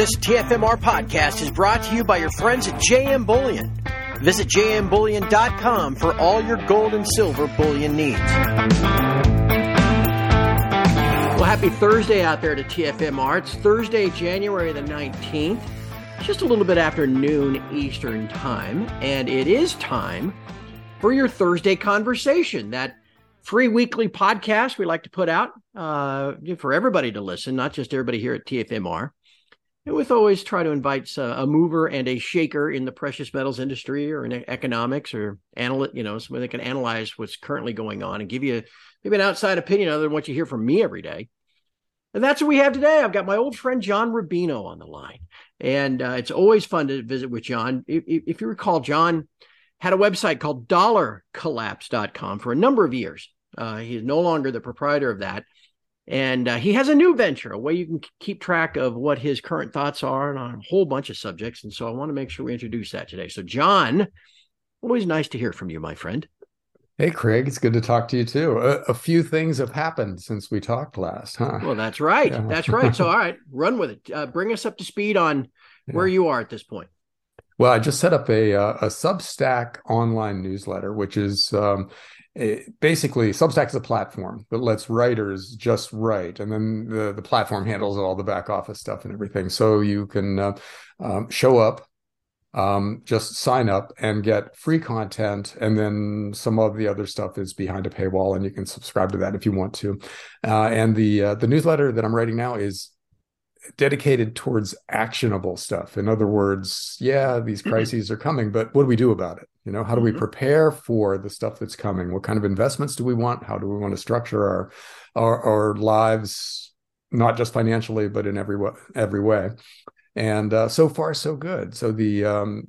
This TFMR podcast is brought to you by your friends at JM Bullion. Visit jmbullion.com for all your gold and silver bullion needs. Well, happy Thursday out there to TFMR. It's Thursday, January the 19th, just a little bit after noon Eastern Time, and it is time for your Thursday conversation. That free weekly podcast we like to put out uh, for everybody to listen, not just everybody here at TFMR. And with always try to invite uh, a mover and a shaker in the precious metals industry or in economics or analyst, you know, somebody that can analyze what's currently going on and give you maybe an outside opinion other than what you hear from me every day. And that's what we have today. I've got my old friend John Rubino on the line, and uh, it's always fun to visit with John. If, if you recall, John had a website called dollarcollapse.com for a number of years. Uh, he's no longer the proprietor of that. And uh, he has a new venture, a way you can keep track of what his current thoughts are on a whole bunch of subjects. And so I want to make sure we introduce that today. So, John, always nice to hear from you, my friend. Hey, Craig, it's good to talk to you too. A, a few things have happened since we talked last, huh? Well, that's right. Yeah. That's right. So, all right, run with it. Uh, bring us up to speed on where yeah. you are at this point. Well, I just set up a uh, a Substack online newsletter, which is um, it, basically Substack is a platform that lets writers just write, and then the the platform handles all the back office stuff and everything. So you can uh, um, show up, um, just sign up and get free content, and then some of the other stuff is behind a paywall, and you can subscribe to that if you want to. Uh, and the uh, the newsletter that I'm writing now is dedicated towards actionable stuff. In other words, yeah, these mm-hmm. crises are coming, but what do we do about it? You know, how do we mm-hmm. prepare for the stuff that's coming? What kind of investments do we want? How do we want to structure our our, our lives, not just financially, but in every way, every way? And uh, so far, so good. So the um,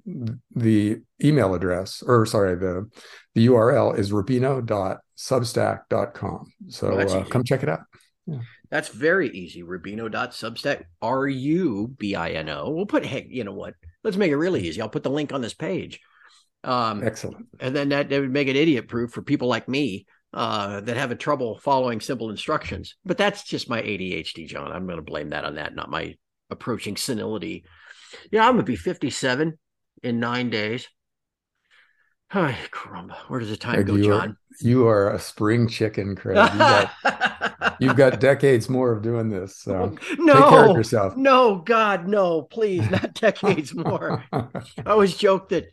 the email address, or sorry, the the URL is rubino.substack.com. So uh, come check it out. Yeah. That's very easy. Rubino.substack, R U B I N O. We'll put, hey, you know what? Let's make it really easy. I'll put the link on this page. Um, Excellent. And then that, that would make it idiot proof for people like me uh, that have a trouble following simple instructions. But that's just my ADHD, John. I'm going to blame that on that, not my approaching senility. Yeah, I'm going to be 57 in nine days. Hi, caramba. Where does the time Craig, go, you John? Are, you are a spring chicken, Craig. You got, you've got decades more of doing this. So no, take care of yourself. No, God, no, please, not decades more. I always joke that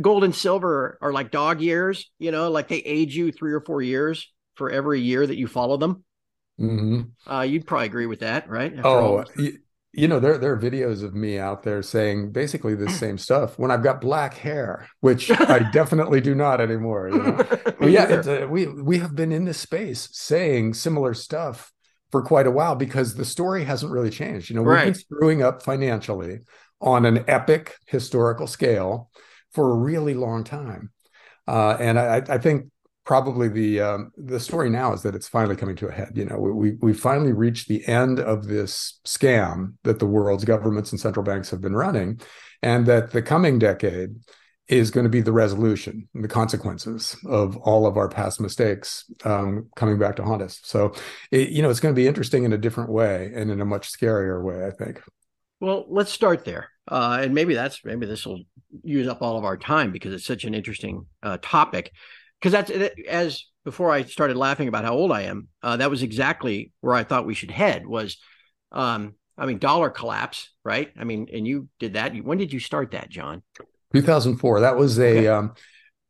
gold and silver are like dog years, you know, like they age you three or four years for every year that you follow them. Mm-hmm. Uh, you'd probably agree with that, right? After oh, you, you, know, there, there are videos of me out there saying basically the same stuff when I've got black hair, which I definitely do not anymore. You know? yeah, uh, we, we have been in this space saying similar stuff for quite a while because the story hasn't really changed. You know, we've right. been screwing up financially on an epic historical scale for a really long time. Uh, and I, I, think probably the um, the story now is that it's finally coming to a head. You know, we we finally reached the end of this scam that the world's governments and central banks have been running, and that the coming decade is going to be the resolution and the consequences of all of our past mistakes um, coming back to haunt us. So, it, you know, it's going to be interesting in a different way and in a much scarier way, I think. Well, let's start there. Uh, and maybe that's maybe this will use up all of our time because it's such an interesting uh, topic. Because that's as before I started laughing about how old I am. Uh, that was exactly where I thought we should head. Was um, I mean, dollar collapse, right? I mean, and you did that. When did you start that, John? 2004. That was a okay. um,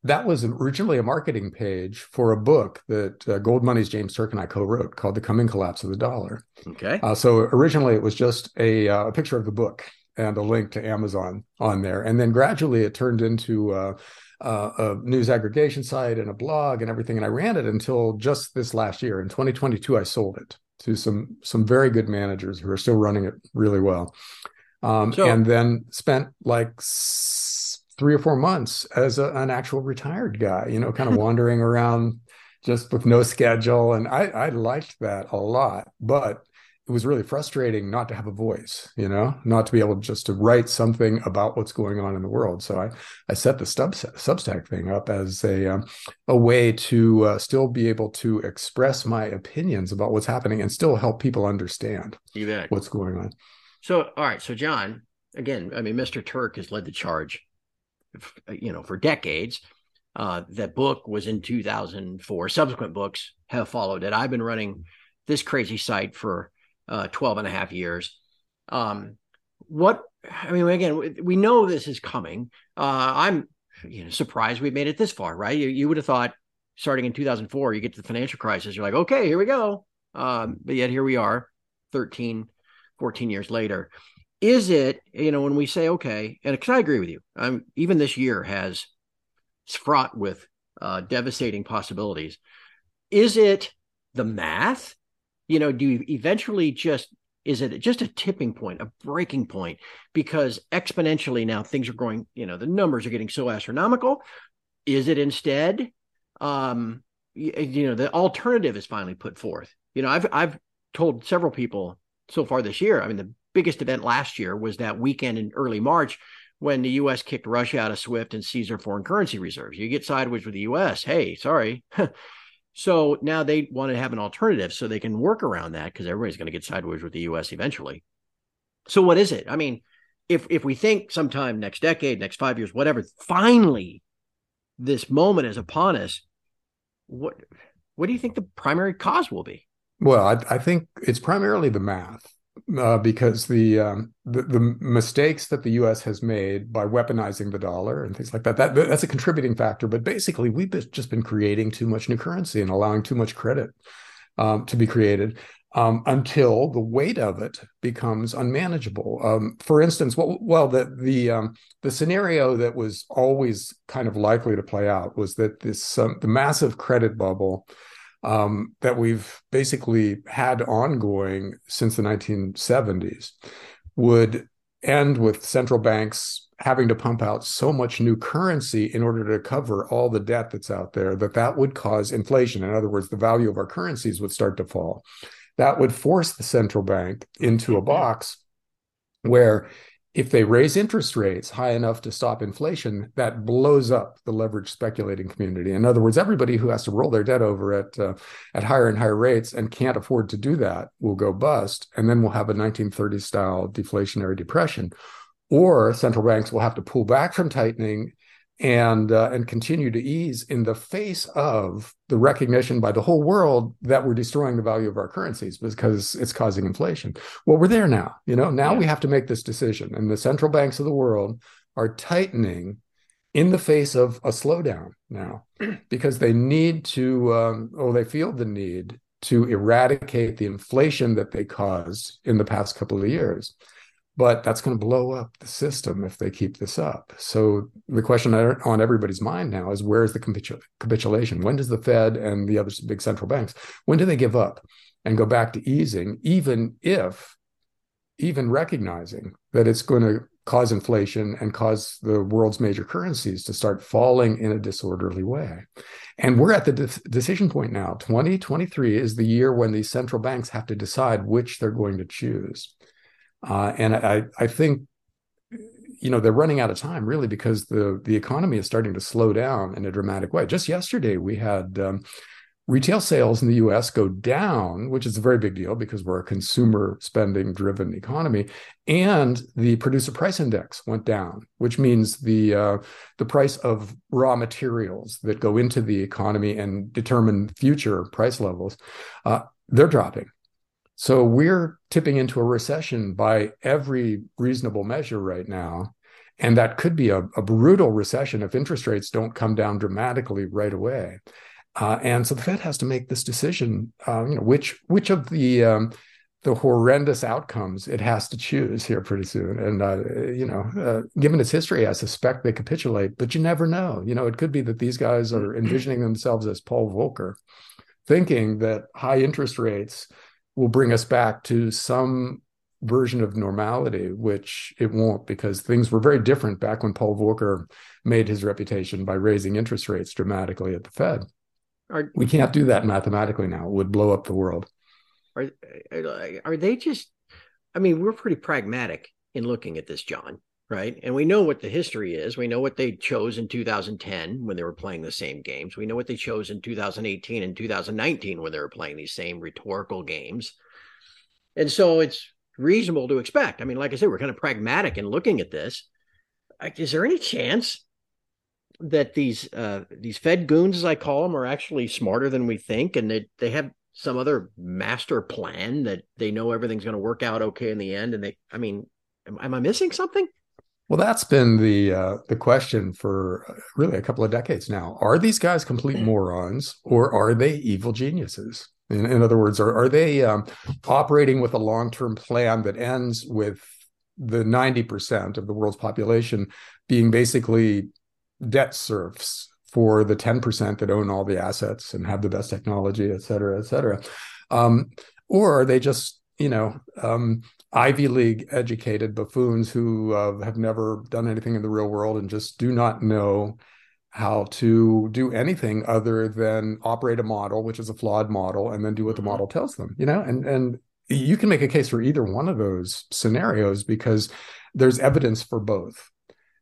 that was originally a marketing page for a book that uh, Gold Money's James Turk and I co-wrote called "The Coming Collapse of the Dollar." Okay. Uh, so originally it was just a, uh, a picture of the book and a link to Amazon on there. And then gradually it turned into uh, uh, a news aggregation site and a blog and everything. And I ran it until just this last year. In 2022, I sold it to some some very good managers who are still running it really well. Um, so, and then spent like three or four months as a, an actual retired guy, you know, kind of wandering around just with no schedule. And I, I liked that a lot. But it was really frustrating not to have a voice you know not to be able just to write something about what's going on in the world so i i set the Sub, substack thing up as a um, a way to uh, still be able to express my opinions about what's happening and still help people understand what's going on So, all right. So, John, again, I mean, Mr. Turk has led the charge, you know, for decades. Uh, that book was in 2004. Subsequent books have followed it. I've been running this crazy site for uh, 12 and a half years. Um, what, I mean, again, we know this is coming. Uh, I'm, you know, surprised we've made it this far, right? You, you would have thought starting in 2004, you get to the financial crisis, you're like, okay, here we go. Um, but yet here we are 13, 14 years later. Is it, you know, when we say, okay, and I agree with you, um, even this year has it's fraught with uh, devastating possibilities. Is it the math? You know, do you eventually just is it just a tipping point, a breaking point? Because exponentially now things are going, you know, the numbers are getting so astronomical. Is it instead, um, you, you know, the alternative is finally put forth? You know, I've I've told several people so far this year. I mean, the biggest event last year was that weekend in early March when the U.S. kicked Russia out of SWIFT and seized their foreign currency reserves. You get sideways with the U.S. Hey, sorry. so now they want to have an alternative so they can work around that because everybody's going to get sideways with the U.S. eventually. So what is it? I mean, if if we think sometime next decade, next five years, whatever, finally this moment is upon us, what what do you think the primary cause will be? Well, I, I think it's primarily the math uh, because the, um, the, the mistakes that the U.S. has made by weaponizing the dollar and things like that, that that's a contributing factor. But basically, we've just been creating too much new currency and allowing too much credit um, to be created um, until the weight of it becomes unmanageable. Um, for instance, well, well, the the um, the scenario that was always kind of likely to play out was that this um, the massive credit bubble um, that we've basically had ongoing since the 1970s would end with central banks having to pump out so much new currency in order to cover all the debt that's out there that that would cause inflation in other words the value of our currencies would start to fall that would force the central bank into a mm-hmm. box where if they raise interest rates high enough to stop inflation, that blows up the leverage speculating community. In other words, everybody who has to roll their debt over at uh, at higher and higher rates and can't afford to do that will go bust, and then we'll have a 1930s style deflationary depression. Or central banks will have to pull back from tightening and uh, and continue to ease in the face of the recognition by the whole world that we're destroying the value of our currencies because it's causing inflation. Well, we're there now. You know, now yeah. we have to make this decision, and the central banks of the world are tightening in the face of a slowdown now because they need to. Um, oh, they feel the need to eradicate the inflation that they caused in the past couple of years but that's going to blow up the system if they keep this up. So the question on everybody's mind now is where is the capitulation? When does the Fed and the other big central banks when do they give up and go back to easing, even if, even recognizing that it's going to cause inflation and cause the world's major currencies to start falling in a disorderly way. And we're at the de- decision point now. 2023 is the year when these central banks have to decide which they're going to choose. Uh, and I, I think, you know, they're running out of time really because the the economy is starting to slow down in a dramatic way. Just yesterday, we had um, retail sales in the U.S. go down, which is a very big deal because we're a consumer spending driven economy, and the producer price index went down, which means the uh, the price of raw materials that go into the economy and determine future price levels, uh, they're dropping. So we're tipping into a recession by every reasonable measure right now. And that could be a, a brutal recession if interest rates don't come down dramatically right away. Uh, and so the Fed has to make this decision, uh, you know, which which of the um, the horrendous outcomes it has to choose here pretty soon. And uh, you know, uh, given its history, I suspect they capitulate, but you never know. You know, it could be that these guys are envisioning themselves as Paul Volcker, thinking that high interest rates will bring us back to some version of normality, which it won't because things were very different back when Paul Volcker made his reputation by raising interest rates dramatically at the Fed. Are, we can't do that mathematically now. It would blow up the world. Are, are they just, I mean, we're pretty pragmatic in looking at this, John right? And we know what the history is. We know what they chose in 2010 when they were playing the same games. We know what they chose in 2018 and 2019 when they were playing these same rhetorical games. And so it's reasonable to expect. I mean, like I said, we're kind of pragmatic in looking at this. Is there any chance that these uh, these Fed goons, as I call them, are actually smarter than we think, and that they, have some other master plan that they know everything's going to work out okay in the end? And they, I mean, am, am I missing something? Well, that's been the uh, the question for uh, really a couple of decades now. Are these guys complete morons, or are they evil geniuses? In, in other words, are, are they um, operating with a long term plan that ends with the 90% of the world's population being basically debt serfs for the 10% that own all the assets and have the best technology, et cetera, et cetera? Um, or are they just, you know, um, Ivy League educated buffoons who uh, have never done anything in the real world and just do not know how to do anything other than operate a model, which is a flawed model, and then do what the mm-hmm. model tells them. You know, and and you can make a case for either one of those scenarios because there's evidence for both.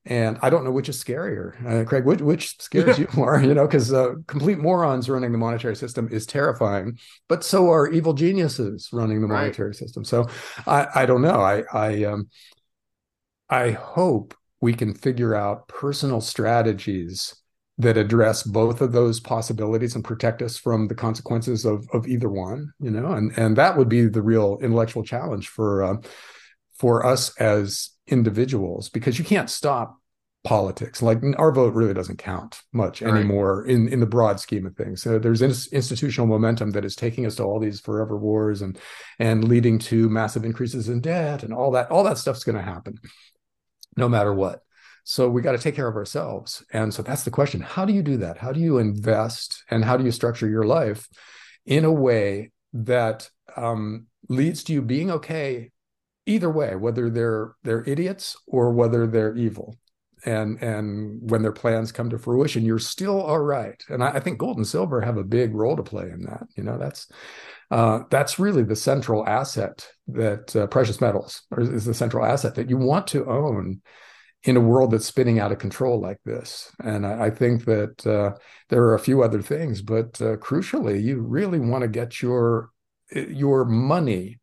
And I don't know which is scarier, uh, Craig. Which, which scares you more? You know, because uh, complete morons running the monetary system is terrifying, but so are evil geniuses running the right. monetary system. So I, I don't know. I, I, um, I hope we can figure out personal strategies that address both of those possibilities and protect us from the consequences of of either one you know and and that would be the real intellectual challenge for uh, for us as individuals because you can't stop politics like our vote really doesn't count much right. anymore in in the broad scheme of things so there's institutional momentum that is taking us to all these forever wars and and leading to massive increases in debt and all that all that stuff's going to happen no matter what so we got to take care of ourselves. And so that's the question. How do you do that? How do you invest and how do you structure your life in a way that um, leads to you being okay either way, whether they're they're idiots or whether they're evil. And and when their plans come to fruition, you're still all right. And I, I think gold and silver have a big role to play in that. You know, that's uh, that's really the central asset that uh, precious metals is the central asset that you want to own in a world that's spinning out of control like this. And I, I think that uh, there are a few other things, but uh, crucially, you really want to get your your money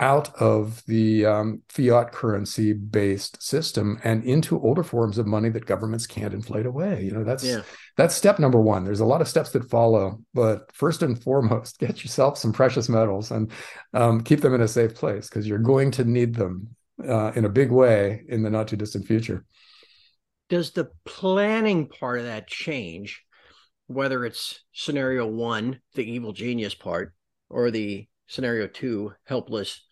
out of the um, fiat currency based system and into older forms of money that governments can't inflate away. You know, that's yeah. that's step number one. There's a lot of steps that follow, but first and foremost, get yourself some precious metals and um, keep them in a safe place because you're going to need them uh, in a big way in the not too distant future. Does the planning part of that change, whether it's scenario one, the evil genius part, or the scenario two, helpless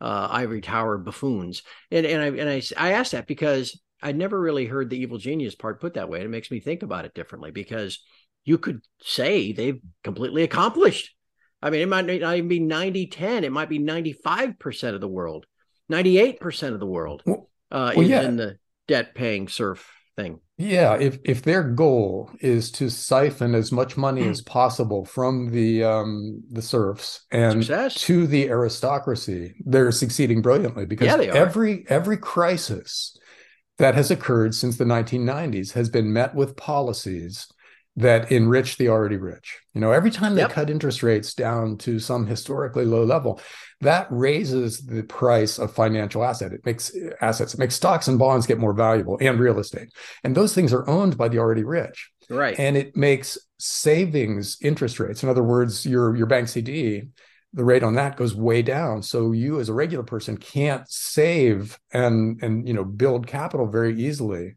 uh, ivory tower buffoons? And and I and I I asked that because I never really heard the evil genius part put that way. And it makes me think about it differently because you could say they've completely accomplished. I mean, it might not even be 90 10, it might be 95% of the world 98% of the world uh, well, is yeah. in the debt paying serf thing. Yeah, if if their goal is to siphon as much money as possible from the um, the serfs and Success. to the aristocracy, they're succeeding brilliantly because yeah, every every crisis that has occurred since the 1990s has been met with policies that enrich the already rich. You know, every time they yep. cut interest rates down to some historically low level, that raises the price of financial asset. It makes uh, assets, it makes stocks and bonds get more valuable and real estate. And those things are owned by the already rich. Right. And it makes savings interest rates. In other words, your your bank CD, the rate on that goes way down. So you as a regular person can't save and and you know build capital very easily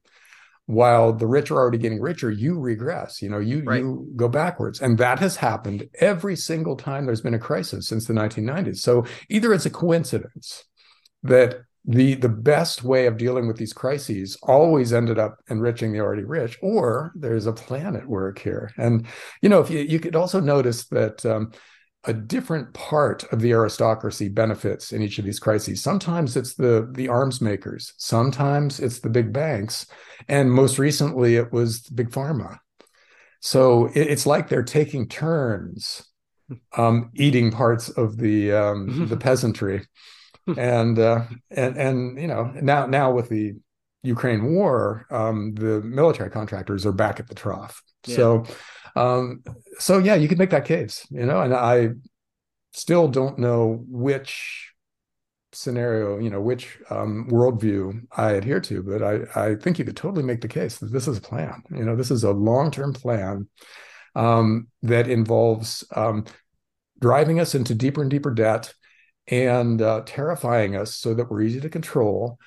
while the rich are already getting richer you regress you know you right. you go backwards. And that has happened every single time there's been a crisis since the 1990s so either it's a coincidence that the the best way of dealing with these crises always ended up enriching the already rich or there's a plan at work here. And you know if you, you could also notice that um, a different part of the aristocracy benefits in each of these crises. Sometimes it's the the arms makers, sometimes it's the big banks, and most recently it was big pharma. So it, it's like they're taking turns um, eating parts of the um, the peasantry, and uh, and and you know now now with the Ukraine war, um, the military contractors are back at the trough. Yeah. So um, so yeah, you could make that case, you know, and I still don't know which scenario, you know, which um, worldview I adhere to, but I, I think you could totally make the case that this is a plan. You know, this is a long term plan um, that involves um, driving us into deeper and deeper debt and uh, terrifying us so that we're easy to control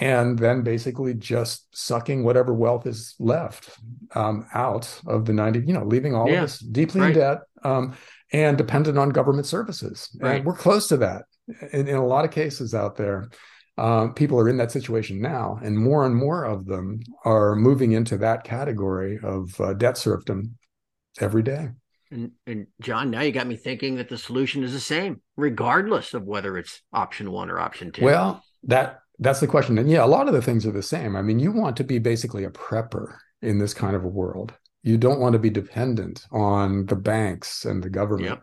and then basically just sucking whatever wealth is left um, out of the 90 you know leaving all yeah. of us deeply right. in debt um, and dependent on government services right. and we're close to that in, in a lot of cases out there um, people are in that situation now and more and more of them are moving into that category of uh, debt serfdom every day and, and John, now you got me thinking that the solution is the same, regardless of whether it's option one or option two. Well, that that's the question. And yeah, a lot of the things are the same. I mean, you want to be basically a prepper in this kind of a world. You don't want to be dependent on the banks and the government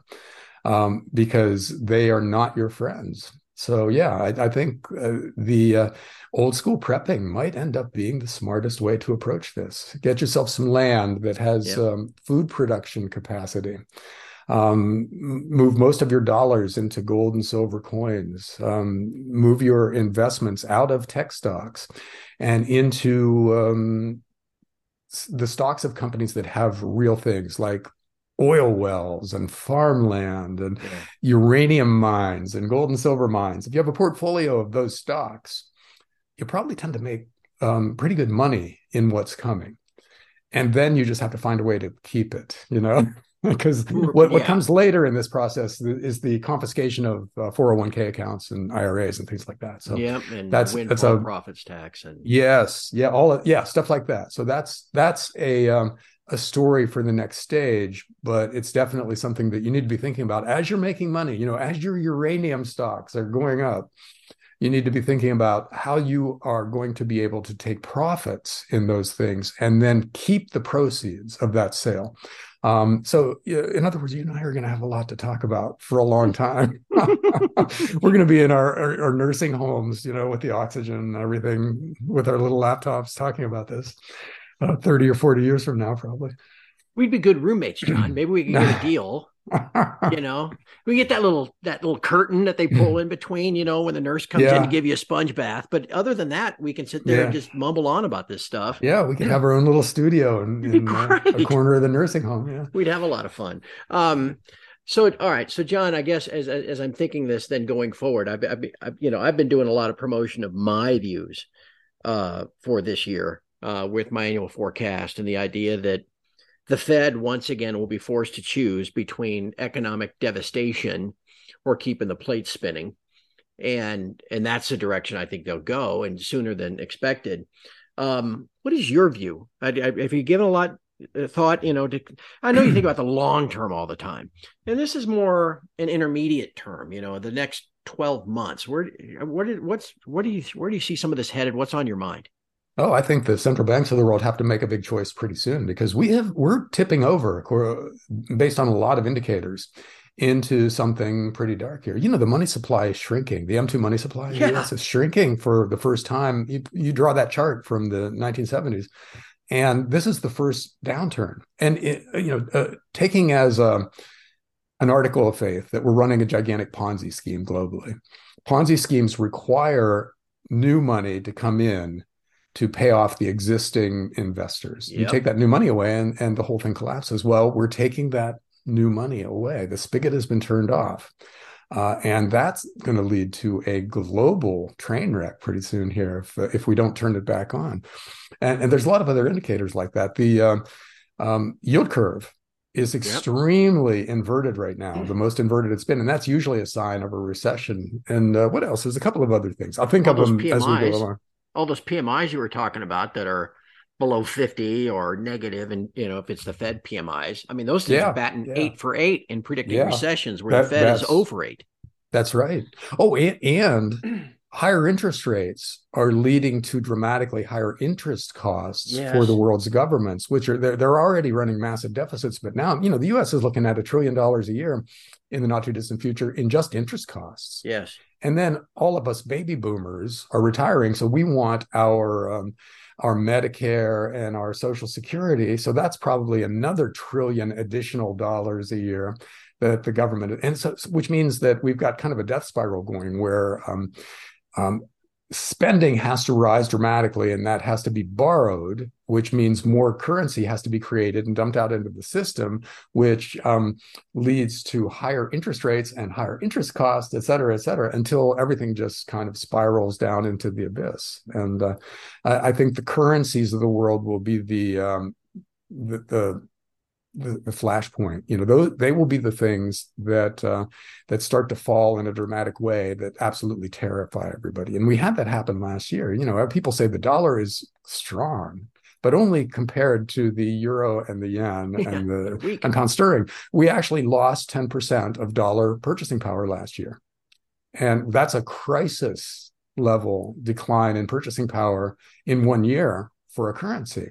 um, because they are not your friends. So yeah, I, I think uh, the uh, old school prepping might end up being the smartest way to approach this. Get yourself some land that has um, food production capacity. Um, move most of your dollars into gold and silver coins. Um, move your investments out of tech stocks and into um, the stocks of companies that have real things like oil wells and farmland and yeah. uranium mines and gold and silver mines. If you have a portfolio of those stocks, you probably tend to make um, pretty good money in what's coming. And then you just have to find a way to keep it, you know? because what, yeah. what comes later in this process is the confiscation of uh, 401k accounts and IRAs and things like that. So yeah, and that's that's a profits tax and yes, yeah, all of, yeah stuff like that. So that's that's a um, a story for the next stage, but it's definitely something that you need to be thinking about as you're making money. You know, as your uranium stocks are going up, you need to be thinking about how you are going to be able to take profits in those things and then keep the proceeds of that sale. Um, so, in other words, you and I are going to have a lot to talk about for a long time. We're going to be in our, our, our nursing homes, you know, with the oxygen and everything, with our little laptops talking about this uh, 30 or 40 years from now, probably. We'd be good roommates, John. Maybe we could get a deal. you know, we get that little that little curtain that they pull in between, you know, when the nurse comes yeah. in to give you a sponge bath. But other than that, we can sit there yeah. and just mumble on about this stuff. Yeah, we could have our own little studio in, in uh, a corner of the nursing home. Yeah, we'd have a lot of fun. Um, so all right, so John, I guess as as I'm thinking this, then going forward, I've, I've, I've you know I've been doing a lot of promotion of my views uh, for this year uh, with my annual forecast and the idea that the Fed once again will be forced to choose between economic devastation or keeping the plate spinning. And and that's the direction I think they'll go, and sooner than expected. Um, what is your view? I, I, have you given a lot uh, thought? You know, to, I know you think about the long term all the time, and this is more an intermediate term. You know, the next twelve months. Where what did what's what do you where do you see some of this headed? What's on your mind? Oh, I think the central banks of the world have to make a big choice pretty soon because we have we're tipping over based on a lot of indicators into something pretty dark here. You know, the money supply is shrinking. The M2 money supply yeah. US is shrinking for the first time. You, you draw that chart from the 1970s, and this is the first downturn. And it, you know, uh, taking as a, an article of faith that we're running a gigantic Ponzi scheme globally. Ponzi schemes require new money to come in to pay off the existing investors. Yep. You take that new money away and, and the whole thing collapses. Well, we're taking that new money away. The spigot has been turned off. Uh, and that's going to lead to a global train wreck pretty soon here if, if we don't turn it back on. And, and there's a lot of other indicators like that. The uh, um, yield curve is extremely yep. inverted right now, the most inverted it's been. And that's usually a sign of a recession. And uh, what else? There's a couple of other things. I'll think All of them PMIs. as we go along all those PMIs you were talking about that are below 50 or negative and you know if it's the fed pmis i mean those things yeah, are batting yeah. eight for eight in predicting yeah. recessions where that, the fed is over eight that's right oh and, and higher interest rates are leading to dramatically higher interest costs yes. for the world's governments which are they're, they're already running massive deficits but now you know the us is looking at a trillion dollars a year in the not too distant future in just interest costs yes and then all of us baby boomers are retiring, so we want our um, our Medicare and our Social Security. So that's probably another trillion additional dollars a year that the government and so which means that we've got kind of a death spiral going where um, um, spending has to rise dramatically and that has to be borrowed which means more currency has to be created and dumped out into the system which um, leads to higher interest rates and higher interest costs et cetera et cetera until everything just kind of spirals down into the abyss. And uh, I, I, think the currencies of the world will be the um, the, the the, the flashpoint you know those they will be the things that uh, that start to fall in a dramatic way that absolutely terrify everybody. And we had that happen last year. You know people say the dollar is strong but only compared to the euro and the yen yeah, and the and pound sterling. We actually lost 10% of dollar purchasing power last year. And that's a crisis level decline in purchasing power in one year for a currency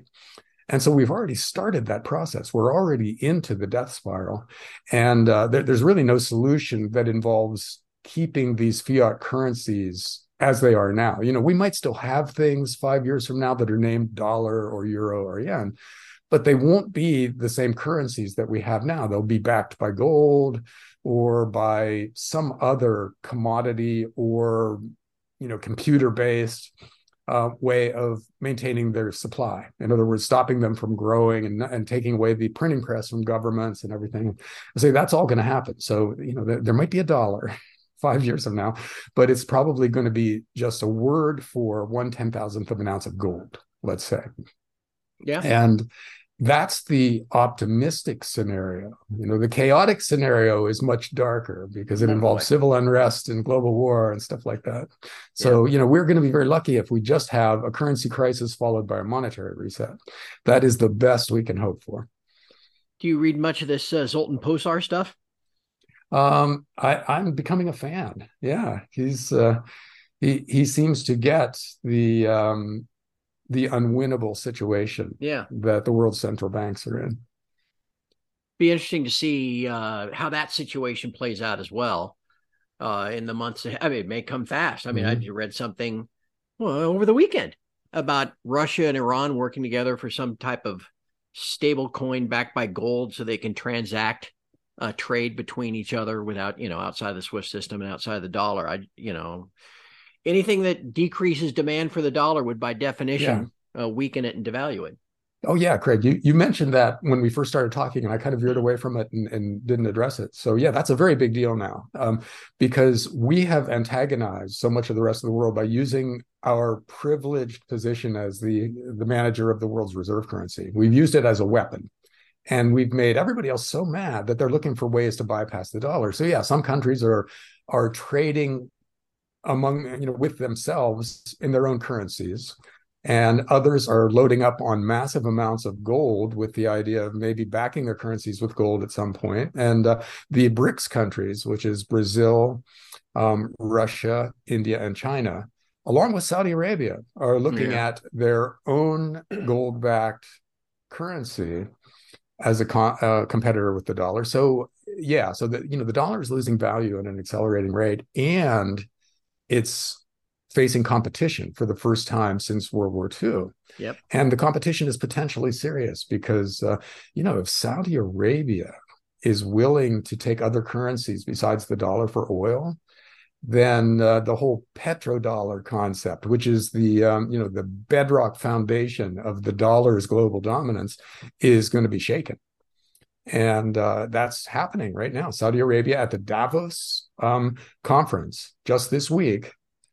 and so we've already started that process. We're already into the death spiral. And uh, there, there's really no solution that involves keeping these fiat currencies as they are now. You know, we might still have things five years from now that are named dollar or euro or yen, but they won't be the same currencies that we have now. They'll be backed by gold or by some other commodity or, you know, computer based uh, way of maintaining their supply. In other words, stopping them from growing and, and taking away the printing press from governments and everything. I say that's all going to happen. So, you know, there, there might be a dollar five years from now, but it's probably going to be just a word for one ten thousandth of an ounce of gold, let's say. Yeah. And that's the optimistic scenario. You know, the chaotic scenario is much darker because it involves civil unrest and global war and stuff like that. So, yeah. you know, we're going to be very lucky if we just have a currency crisis followed by a monetary reset. That is the best we can hope for. Do you read much of this uh, Zoltan Pozsar stuff? Um, I, am becoming a fan. Yeah, he's uh, he he seems to get the um, the unwinnable situation yeah. that the world central banks are in. Be interesting to see uh, how that situation plays out as well uh, in the months ahead. I mean, it may come fast. I mean, mm-hmm. I read something well, over the weekend about Russia and Iran working together for some type of stable coin backed by gold so they can transact uh, trade between each other without, you know, outside the SWIFT system and outside the dollar. I, you know, anything that decreases demand for the dollar would by definition yeah. uh, weaken it and devalue it. Oh yeah, Craig, you, you mentioned that when we first started talking, and I kind of veered away from it and, and didn't address it. So yeah, that's a very big deal now um, because we have antagonized so much of the rest of the world by using our privileged position as the the manager of the world's reserve currency. We've used it as a weapon, and we've made everybody else so mad that they're looking for ways to bypass the dollar. So yeah, some countries are are trading among you know with themselves in their own currencies and others are loading up on massive amounts of gold with the idea of maybe backing their currencies with gold at some point. and uh, the brics countries which is brazil um, russia india and china along with saudi arabia are looking yeah. at their own gold backed currency as a uh, competitor with the dollar so yeah so that you know the dollar is losing value at an accelerating rate and it's facing competition for the first time since World War II. Yep. And the competition is potentially serious because, uh, you know, if Saudi Arabia is willing to take other currencies besides the dollar for oil, then uh, the whole petrodollar concept, which is the um, you know the bedrock foundation of the dollar's global dominance, is going to be shaken, and uh, that's happening right now. Saudi Arabia at the Davos um, conference just this week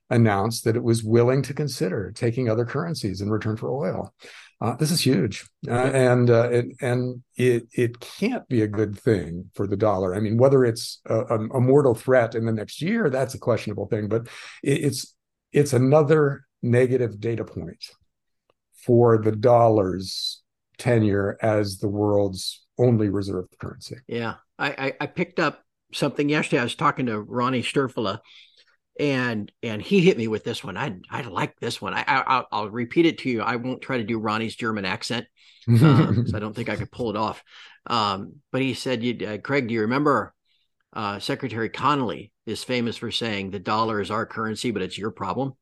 announced that it was willing to consider taking other currencies in return for oil. Uh, this is huge, uh, and uh, it, and it it can't be a good thing for the dollar. I mean, whether it's a, a mortal threat in the next year, that's a questionable thing. But it, it's it's another negative data point for the dollar's tenure as the world's only reserve currency. Yeah, I, I, I picked up something yesterday. I was talking to Ronnie Stoeferle, and and he hit me with this one. I I like this one. I, I will repeat it to you. I won't try to do Ronnie's German accent um, I don't think I could pull it off. Um, but he said, uh, "Craig, do you remember uh, Secretary Connally is famous for saying the dollar is our currency, but it's your problem."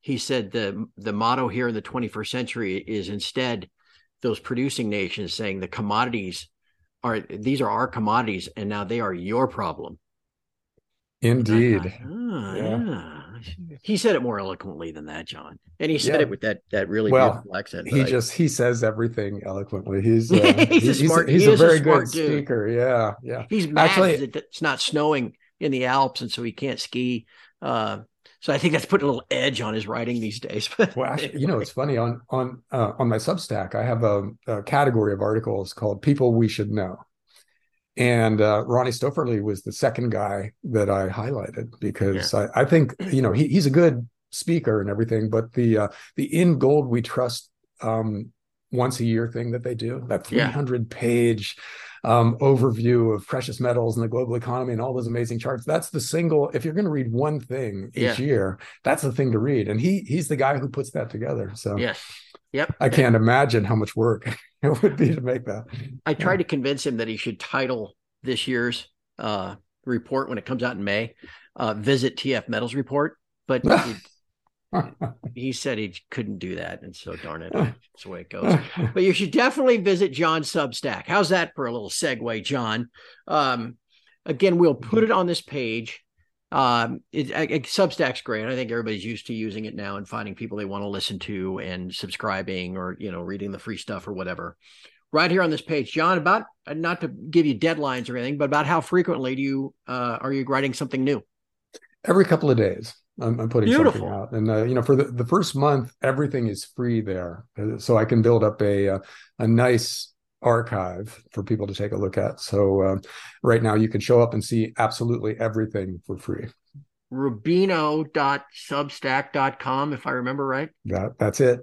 He said the the motto here in the 21st century is instead those producing nations saying the commodities are these are our commodities, and now they are your problem. Indeed. Thought, oh, yeah. yeah. He said it more eloquently than that, John, and he said yeah. it with that that really well, beautiful accent. He I, just he says everything eloquently. He's uh, he's, he's, a smart, he's, he's a very a good dude. speaker. Yeah, yeah. He's mad Actually, it's not snowing in the Alps, and so he can't ski. Uh, so I think that's putting a little edge on his writing these days. well, actually, you know, it's funny on on uh, on my Substack, I have a, a, category of articles called "People We Should Know," and uh, Ronnie Stoeferle was the second guy that I highlighted because yeah. I, I, think you know he, he's a good speaker and everything, but the uh, the in gold we trust um, once a year thing that they do that 300 yeah. page um, overview of precious metals and the global economy and all those amazing charts. That's the single. If you're going to read one thing each yeah. year, that's the thing to read. And he he's the guy who puts that together. So yes, yep. I can't imagine how much work it would be to make that. I tried yeah. to convince him that he should title this year's uh, report when it comes out in May, uh, "Visit TF Metals Report," but. he said he couldn't do that, and so darn it, that's the way it goes. But you should definitely visit John's Substack. How's that for a little segue, John? Um, again, we'll put it on this page. Um, it, it, Substack's great. I think everybody's used to using it now and finding people they want to listen to and subscribing or you know reading the free stuff or whatever. Right here on this page, John. About not to give you deadlines or anything, but about how frequently do you uh, are you writing something new? Every couple of days. I'm, I'm putting Beautiful. something out, and uh, you know, for the, the first month, everything is free there, uh, so I can build up a a, uh, a nice archive for people to take a look at. So uh, right now, you can show up and see absolutely everything for free. Rubino.substack.com, if I remember right. That that's it.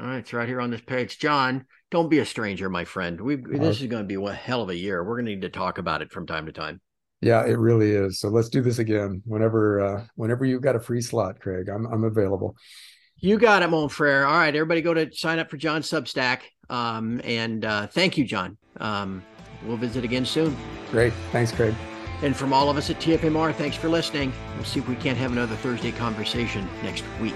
All right, it's right here on this page. John, don't be a stranger, my friend. We this is going to be a hell of a year. We're going to need to talk about it from time to time. Yeah, it really is. So let's do this again whenever uh, whenever you've got a free slot, Craig. I'm I'm available. You got it, mon frere. All right, everybody, go to sign up for John's Substack. Um, and uh, thank you, John. Um, we'll visit again soon. Great. Thanks, Craig. And from all of us at TFMR, thanks for listening. We'll see if we can't have another Thursday conversation next week.